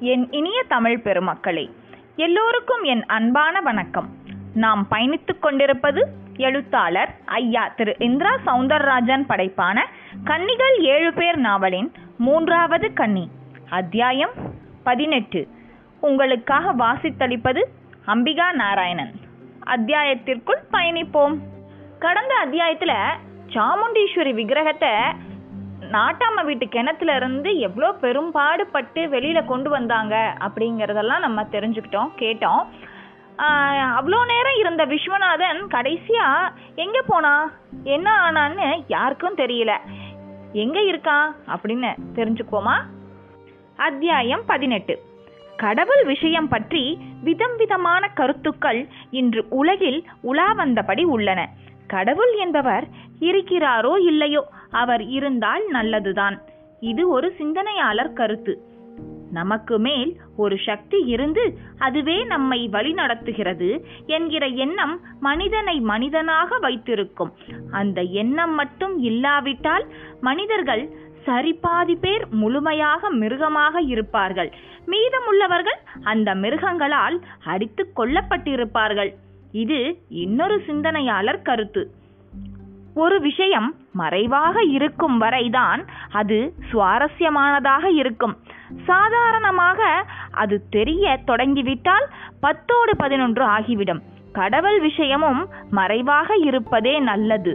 என் இனிய தமிழ் பெருமக்களே எல்லோருக்கும் என் அன்பான வணக்கம். நாம் பயணித்துக் கொண்டிருப்பது எழுத்தாளர் ஐயா திரு இந்திரா சவுந்தரராஜன் படைப்பான கன்னிகள் ஏழு பேர் நாவலின் மூன்றாவது கன்னி அத்தியாயம் பதினெட்டு. உங்களுக்காக வாசித்தளிப்பது அம்பிகா நாராயணன். அத்தியாயத்திற்குள் பயணிப்போம். கடந்த அத்தியாயத்தில் சாமுண்டீஸ்வரி விக்கிரகத்தை நாட்டாம வீட்டு கிணத்துல இருந்து எவ்வளோ பெரும்பாடுபட்டு வெளியில கொண்டு வந்தாங்க அப்படிங்கிறதெல்லாம் நம்ம தெரிஞ்சுக்கிட்டோம் கேட்டோம். அவ்வளோ நேரம் இருந்த விஸ்வநாதன் கடைசியா எங்க போனா? என்ன ஆனான்னு யாருக்கும் தெரியல. எங்க இருக்கான் அப்படின்னு தெரிஞ்சுக்கோமா அத்தியாயம் பதினெட்டு. கடவுள் விஷயம் பற்றி விதம் விதமான கருத்துக்கள் இன்று உலகில் உலா வந்தபடி உள்ளன. கடவுள் என்பவர் இருக்கிறாரோ இல்லையோ? அவர் இருந்தால் நல்லதுதான். இது ஒரு சிந்தனையாளர் கருத்து. நமக்கு மேல் ஒரு சக்தி இருந்து அதுவே நம்மை வழிநடத்துகிறது என்கிற எண்ணம் மனிதனை மனிதனாக வைத்திருக்கும். அந்த எண்ணம் மட்டும் இல்லாவிட்டால் மனிதர்கள் சரிபாதி பேர் முழுமையாக மிருகமாக இருப்பார்கள். மீதமுள்ளவர்கள் அந்த மிருகங்களால் அடித்து கொல்லப்பட்டிருப்பார்கள். இது இன்னொரு சிந்தனையாளர் கருத்து. ஒரு விஷயம் மறைவாக இருக்கும் வரைதான் அது சுவாரஸ்யமானதாக இருக்கும். சாதாரணமாக அது தெரிய தொடங்கிவிட்டால் பத்தோடு பதினொன்று ஆகிவிடும். கடவுள் விஷயமும் மறைவாக இருப்பதே நல்லது.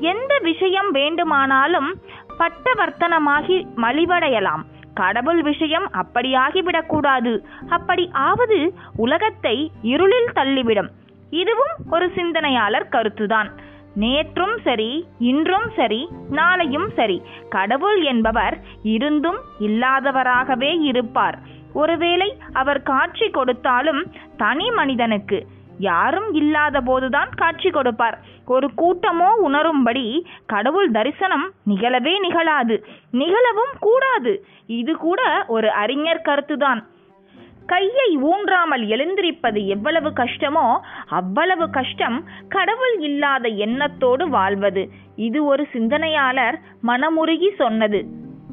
எந்த விஷயம் வேண்டுமானாலும் பட்டவர்த்தனமாகி மலிவடையலாம். கடவுள் விஷயம் அப்படியாகிவிடக்கூடாது. அப்படி ஆவது உலகத்தை இருளில் தள்ளிவிடும். இதுவும் ஒரு சிந்தனையாளர் கருத்துதான். நேற்றும் சரி இன்றும் சரி நாளையும் சரி. கடவுள் என்பவர் இருந்தும் இல்லாதவராகவே இருப்பார். ஒருவேளை அவர் காட்சி கொடுத்தாலும் தனி மனிதனுக்கு யாரும் இல்லாத போதுதான் காட்சி கொடுப்பார். ஒரு கூட்டமோ உணரும்படி கடவுள் தரிசனம் நிகழவே நிகழாது. நிகழவும் கூடாது. இது கூட ஒரு அறிஞர் கருத்துதான். கையை ஊன்றாமல் எழுந்திருப்பது எவ்வளவு கஷ்டமோ அவ்வளவு கஷ்டம் கடவுள் இல்லாத எண்ணத்தோடு வாழ்வது. இது ஒரு சிந்தனையாளர் மனமுருகி சொன்னது.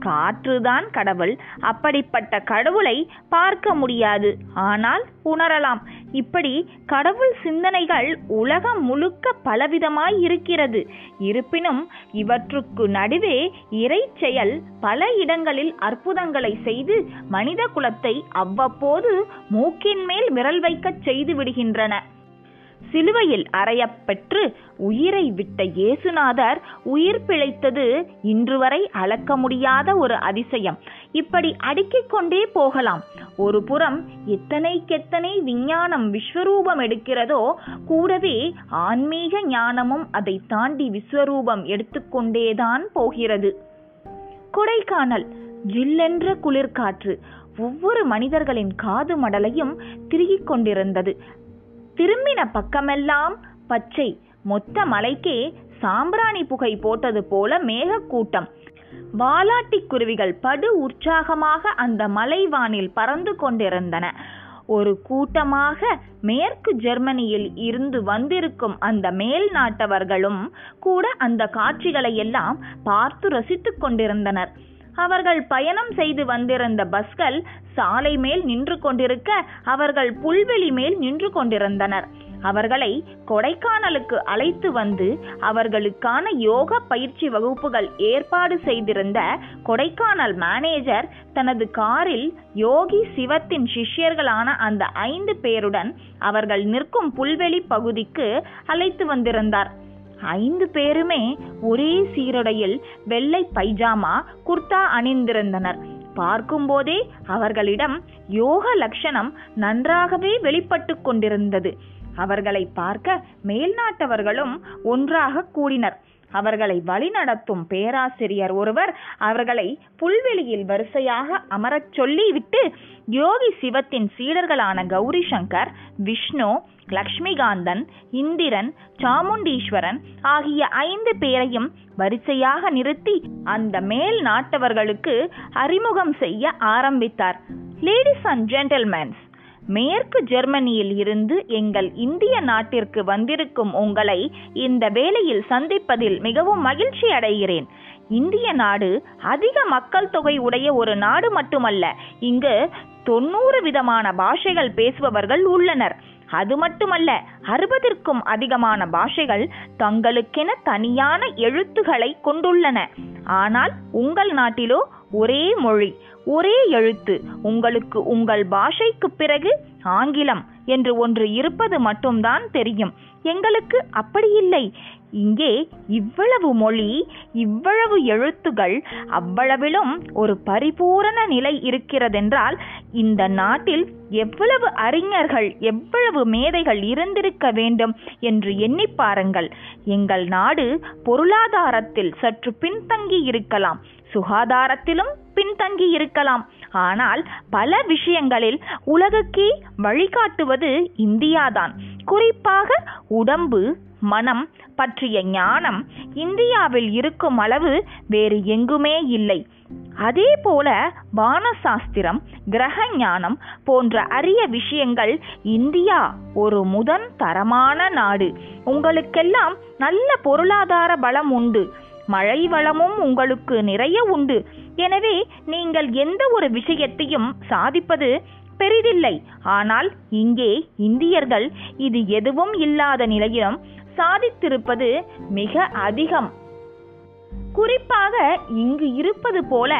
காற்றுதான் கடவுள். அப்படிப்பட்ட கடவுளை பார்க்க முடியாது. ஆனால் உணரலாம். இப்படி கடவுள் சிந்தனைகள் உலகம் முழுக்க பலவிதமாய் இருக்கிறது. இருப்பினும் இவற்றுக்கு நடுவே இறை செயல் பல இடங்களில் அற்புதங்களை செய்து மனித குலத்தை அவ்வப்போது மூக்கின் மேல் விரல் வைக்கச் செய்து விடுகின்றன. சிலுவையில் அறையப்பெற்று உயிரை விட்ட இயேசுநாதர் உயிர் பிழைத்தது இன்று வரை அளக்க முடியாத ஒரு அதிசயம். இப்படி அடுக்கிக் கொண்டே போகலாம். ஒரு புறம் எத்தனைக்கெத்தனை விஞ்ஞானம் விஸ்வரூபம் எடுக்கிறதோ கூடவே ஆன்மீக ஞானமும் அதை தாண்டி விஸ்வரூபம் எடுத்துக்கொண்டேதான் போகிறது. கொடைக்கானல் ஜில்லென்ற குளிர்காற்று ஒவ்வொரு மனிதர்களின் காது மடலையும் திருகிக் கொண்டிருந்தது. திரும்பின பக்கமெல்லாம் பச்சை. மொத்த மலைக்கே சாம்பிராணி புகை போட்டது போல மேகக்கூட்டம். வாலாட்டி குருவிகள் படு உற்சாகமாக அந்த மலைவானில் பறந்து கொண்டிருந்தன. ஒரு கூட்டமாக மேற்கு ஜெர்மனியில் இருந்து வந்திருக்கும் அந்த மேல் நாட்டவர்களும் கூட அந்த காட்சிகளை எல்லாம் பார்த்து ரசித்து கொண்டிருந்தனர். அவர்கள் பயணம் செய்து வந்திருந்த பஸ்கள் சாலை மேல் நின்று கொண்டிருக்க அவர்கள் புல்வெளி மேல் நின்று கொண்டிருந்தனர். அவர்களை கொடைக்கானலுக்கு அழைத்து வந்து அவர்களுக்கான யோக பயிற்சி வகுப்புகள் ஏற்பாடு செய்திருந்த கொடைக்கானல் மேனேஜர் தனது காரில் யோகி சிவத்தின் சிஷ்யர்களான அந்த ஐந்து பேருடன் அவர்கள் நிற்கும் புல்வெளி பகுதிக்கு அழைத்து வந்திருந்தார். ஐந்து பேருமே ஒரே சீருடையில் வெள்ளை பைஜாமா குர்தா அணிந்திருந்தனர். பார்க்கும்போதே அவர்களிடம் யோக லட்சணம் நன்றாகவே வெளிப்பட்டு கொண்டிருந்தது. அவர்களை பார்க்க மேல்நாட்டவர்களும் ஒன்றாக கூடினர். அவர்களை வழிநடத்தும் பேராசிரியர் ஒருவர் அவர்களை புல்வெளியில் வரிசையாக அமரச் சொல்லிவிட்டு யோகி சிவத்தின் சீடர்களான கௌரி சங்கர் விஷ்ணு லக்ஷ்மிகாந்தன் இந்திரன் சாமுண்டீஸ்வரன் ஆகிய ஐந்து பேரையும் வரிசையாக நிறுத்தி அந்த மேல் நாட்டவர்களுக்கு அறிமுகம் செய்ய ஆரம்பித்தார். லேடிஸ் அண்ட் ஜென்டில்மேன்ஸ் மேற்கு ஜெர்மனியில் இருந்து எங்கள் இந்திய நாட்டிற்கு வந்திருக்கும் உங்களை இந்த வேளையில் சந்திப்பதில் மிகவும் மகிழ்ச்சி அடைகிறேன். இந்திய நாடு அதிக மக்கள் தொகை உடைய ஒரு நாடு மட்டுமல்ல இங்கு தொண்ணூறு விதமான பாஷைகள் பேசுபவர்கள் உள்ளனர். அது மட்டுமல்ல அறுபதிற்கும் அதிகமான பாஷைகள் தங்களுக்கென தனியான எழுத்துக்களை கொண்டுள்ளன. ஆனால் உங்கள் நாட்டிலோ ஒரே மொழி ஒரே எழுத்து. உங்களுக்கு உங்கள் பாஷைக்கு பிறகு ஆங்கிலம் என்று ஒன்று இருப்பது மட்டும்தான் தெரியும். எங்களுக்கு அப்படி இல்லை. இங்கே இவ்வளவு மொழி இவ்வளவு எழுத்துகள் அவ்வளவிலும் ஒரு பரிபூரண நிலை இருக்கிறதென்றால் இந்த நாட்டில் எவ்வளவு அறிஞர்கள் எவ்வளவு மேதைகள் இருந்திருக்க வேண்டும் என்று எண்ணி பாருங்கள். எங்கள் நாடு பொருளாதாரத்தில் சற்று பின்தங்கி இருக்கலாம். சுகாதாரத்திலும் பின்தங்கி இருக்கலாம். ஆனால் பல விஷயங்களில் உலகுக்கே வழிகாட்டுவது இந்தியாதான். குறிப்பாக உடம்பு மனம் பற்றிய ஞானம் இந்தியாவில் இருக்கும் அளவு வேறு எங்குமே இல்லை. அதே போல வானசாஸ்திரம் கிரக ஞானம் போன்ற அரிய விஷயங்கள் இந்தியா ஒரு முதன் தரமான நாடு. உங்களுக்கெல்லாம் நல்ல பொருளாதார பலம் உண்டு. மழை வளமும் உங்களுக்கு நிறைய உண்டு. எனவே நீங்கள் எந்த ஒரு விஷயத்தையும் சாதிப்பது பெரிதில்லை. ஆனால் இங்கே இந்தியர்கள் இது எதுவும் இல்லாத நிலையிலும் சாதித்திருப்பது மிக அதிகம். குறிப்பாக இங்கு இருப்பது போல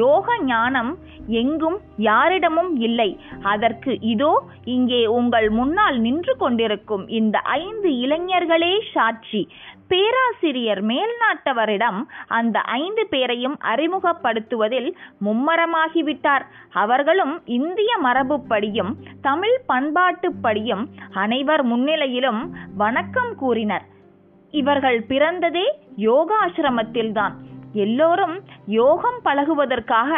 யோக ஞானம் எங்கும் யாரிடமும் இல்லை. அதற்கு இதோ இங்கே உங்கள் முன்னால் நின்று கொண்டிருக்கும் இந்த ஐந்து இளைஞர்களே சாட்சி. பேராசிரியர் மேல்நாட்டவரிடம் அந்த ஐந்து பேரையும் அறிமுகப்படுத்துவதில் மும்மரமாகிவிட்டார். அவர்களும் இந்திய மரபுப்படியும் தமிழ் பண்பாட்டுப்படியும் அனைவர் முன்னிலையிலும் வணக்கம் கூறினர். இவர்கள் பிறந்ததே யோகாசிரமத்தில்தான். எல்லோரும் யோகம் பழகுவதற்காக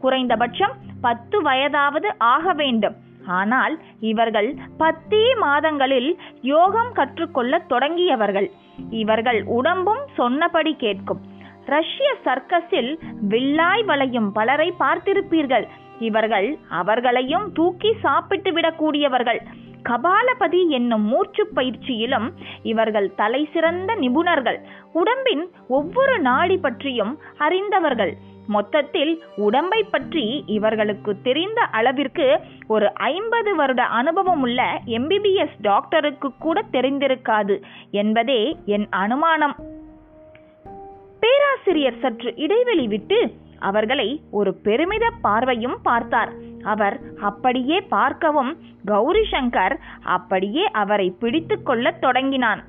குறைந்தபட்சம் பத்து வயதாவது ஆக வேண்டும். ஆனால் இவர்கள் பத்தே மாதங்களில் யோகம் கற்றுக்கொள்ள தொடங்கியவர்கள். இவர்கள் உடம்பும் சொன்னபடி கேட்கும். ரஷ்ய சர்க்கஸில் வில்லாய் வளையும் பலரை பார்த்திருப்பீர்கள். இவர்கள் அவர்களையும் தூக்கி சாப்பிட்டு விடக்கூடியவர்கள். கபாலபதி என்னும் மூச்சு பயிற்சியிலும் இவர்கள் தலை சிறந்த நிபுணர்கள். உடம்பின் ஒவ்வொரு நாடி பற்றியும் அறிந்தவர்கள். மொத்தத்தில் உடம்பை பற்றி இவர்களுக்கு தெரிந்த அளவிற்கு ஒரு ஐம்பது வருட அனுபவம் உள்ள எம்பிபிஎஸ் டாக்டருக்கு கூட தெரிந்திருக்காது என்பதே என் அனுமானம். பேராசிரியர் சற்று இடைவெளி விட்டு அவர்களை ஒரு பெருமித பார்வையும் பார்த்தார். அவர் அப்படியே பார்க்கவும் கௌரி சங்கர் அப்படியே அவரை பிடித்து கொள்ளத் தொடங்கினான்.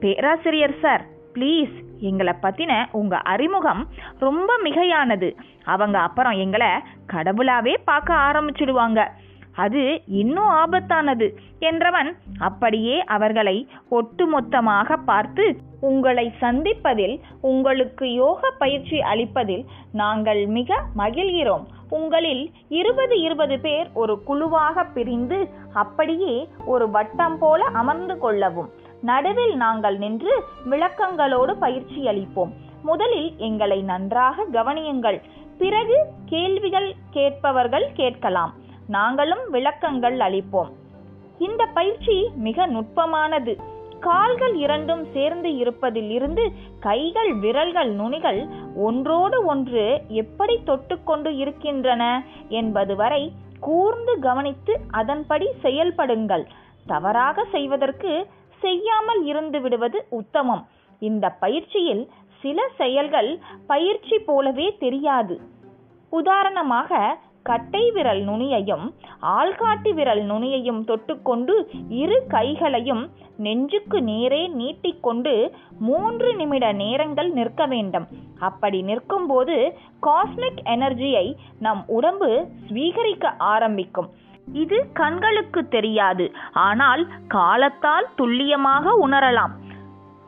பேராசிரியர் சார் ப்ளீஸ் எங்களை பற்றின உங்கள் அறிமுகம் ரொம்ப மிகையானது. அவங்க அப்புறம் எங்களை கடவுளாவே பார்க்க ஆரம்பிச்சிடுவாங்க. அது இன்னும் ஆபத்தானது என்றவன் அப்படியே அவர்களை ஒட்டுமொத்தமாக பார்த்து உங்களை சந்திப்பதில் உங்களுக்கு யோக பயிற்சி அளிப்பதில் நாங்கள் மிக மகிழ்கிறோம். உங்களில் இருபது இருபது பேர் ஒரு குழுவாக பிரிந்து அப்படியே ஒரு வட்டம் போல அமர்ந்து கொள்ளவும். நடுவில் நாங்கள் நின்று விளக்கங்களோடு பயிற்சி அளிப்போம். முதலில் எங்களை நன்றாக கவனியுங்கள். பிறகு கேள்விகள் கேட்பவர்கள் கேட்கலாம். நாங்களும் விளக்கங்கள் அளிப்போம். இந்த பயிற்சி மிக நுட்பமானது. கால்கள் இரண்டும் சேர்ந்து இருப்பதில் இருந்து கைகள் விரல்கள் நுனிகள் ஒன்றோடு ஒன்று எப்படி தொட்டுக்கொண்டு இருக்கின்றன என்பது வரை கூர்ந்து கவனித்து அதன்படி செயல்படுங்கள். தவறாக செய்வதற்கு செய்யாமல் இருந்து விடுவது உத்தமம். இந்த பயிற்சியில் சில செயல்கள் பயிற்சி போலவே தெரியாது. உதாரணமாக கட்டை விரல் நுனியையும் ஆள்காட்டி விரல் நுனியையும் தொட்டுக்கொண்டு இரு கைகளையும் நெஞ்சுக்கு நேரே நீட்டிக்கொண்டு மூன்று நிமிட நேரங்கள் நிற்க வேண்டும். அப்படி நிற்கும்போது காஸ்மிக் எனர்ஜியை நம் உடம்பு ஸ்வீகரிக்க ஆரம்பிக்கும். இது கண்களுக்கு தெரியாது. ஆனால் காலத்தால் துல்லியமாக உணரலாம்.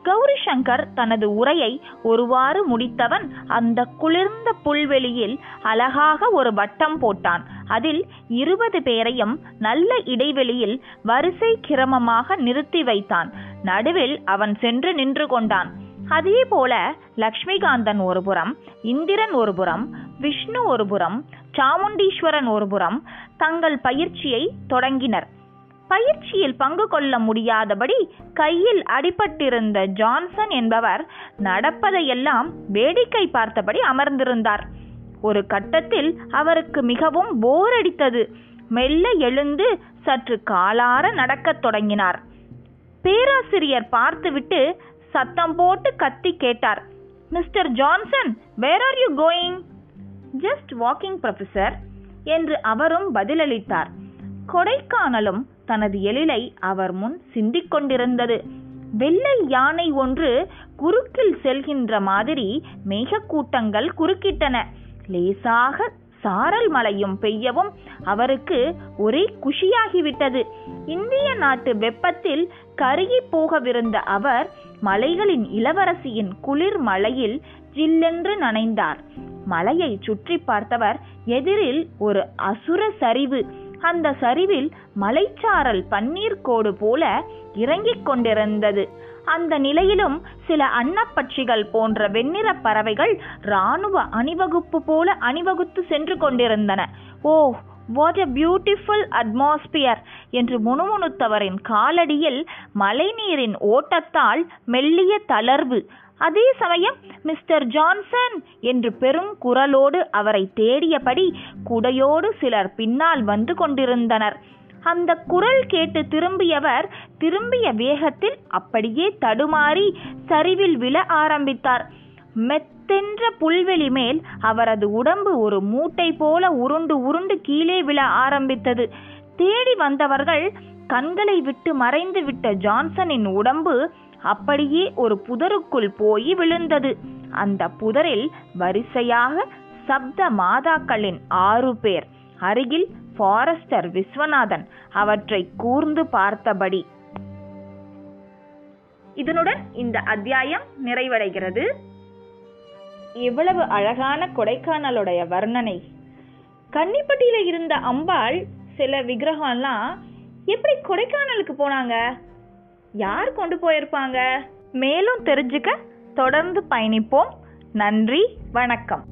கௌரி சங்கர் தனது உரையை ஒருவாறு முடித்தவன் அந்த குளிர்ந்த புல்வெளியில் அழகாக ஒரு வட்டம் போட்டான். அதில் இருபது பேரையும் நல்ல இடைவெளியில் வரிசை கிரமமாக நிறுத்தி வைத்தான். நடுவில் அவன் சென்று நின்று கொண்டான். அதே போல லக்ஷ்மிகாந்தன் ஒருபுறம் இந்திரன் ஒருபுறம் விஷ்ணு ஒருபுறம் சாமுண்டீஸ்வரன் ஒருபுறம் தங்கள் பயிற்சியை தொடங்கினர். பயிற்சியில் பங்கு கொள்ள முடியாதபடி கையில் அடிபட்டிருந்த ஜான்சன் என்பவர் நடப்பதையெல்லாம் வேடிக்கை பார்த்தபடி அமர்ந்திருந்தார். ஒரு கட்டத்தில் அவருக்கு மிகவும் போர் அடித்தது. மெல்ல எழுந்து சற்று காலார நடக்கத் தொடங்கினார். பேராசிரியர் பார்த்துவிட்டு சத்தம் போட்டு கத்தி கேட்டார். Mister Johnson where are you going just walking professor என்று அவரும் பதிலளித்தார். கொடைக்கானலும் தனது எழிலை அவர் முன் சிந்திக் கொண்டிருந்தது. வெள்ளை யானை ஒன்று குறுக்கில் செல்கின்ற மாதிரி மேகக்கூட்டங்கள் குறுக்கிட்டன. லேசாக சாரல் மழையும் பெய்யவும் அவருக்கு ஒரே குஷியாகிவிட்டது. இந்திய நாட்டு வெப்பத்தில் கருகி போகவிருந்த அவர் மலைகளின் இளவரசியின் குளிர் மலையில் ஜில்லென்று நனைந்தார். மலையை சுற்றி பார்த்தவர் எதிரில் ஒரு அசுர சரிவு. அந்த சரிவில் மலைச்சாரல் பன்னீர் கோடு போல இறங்கிக் கொண்டிருந்தது. அந்த நிலையிலும் சில அன்னப்பட்சிகள் போன்ற வெண்ணிற பறவைகள் இராணுவ அணிவகுப்பு போல அணிவகுத்து சென்று கொண்டிருந்தன. Oh what a beautiful atmosphere என்று முணுமுணுத்தவரின் காலடியில் மழைநீரின் ஓட்டத்தால் மெல்லிய தளர்வு. அதே சமயம் மிஸ்டர் ஜான்சன் என்று பெரும் குரலோடு அவரை தேடியபடி குடையோடு சிலர் பின்னால் வந்து கொண்டிருந்தனர். அந்த குரல் கேட்டு திரும்பியவர் திரும்பிய வேகத்தில் அப்படியே தடுமாறி சரிவில் விழ ஆரம்பித்தார். சத்தென்ற புல்வெளி மேல் அவரது உடம்பு ஒரு மூட்டை போல உருண்டு உருண்டு கீழே விழ ஆரம்பித்தது. தேடி வந்தவர்கள் கண்களை விட்டு மறைந்து விட்ட ஜான்சனின் உடம்பு அப்படியே ஒரு புதருக்குள் போய் விழுந்தது. அந்த புதரில் வரிசையாக சப்த மாதாக்களின் ஆறு பேர் அருகில் ஃபாரஸ்டர் விஸ்வநாதன் அவற்றை கூர்ந்து பார்த்தபடி. இதனுடன் இந்த அத்தியாயம் நிறைவடைகிறது. எவ்வளவு அழகான கொடைக்கானலுடைய வர்ணனை. கன்னிப்பட்டியில இருந்த அம்பாள் சில விக்கிரகம்லாம் எப்படி கொடைக்கானலுக்கு போனாங்க? யார் கொண்டு போயிருப்பாங்க? மேலும் தெரிஞ்சுக்க தொடர்ந்து பயணிப்போம். நன்றி வணக்கம்.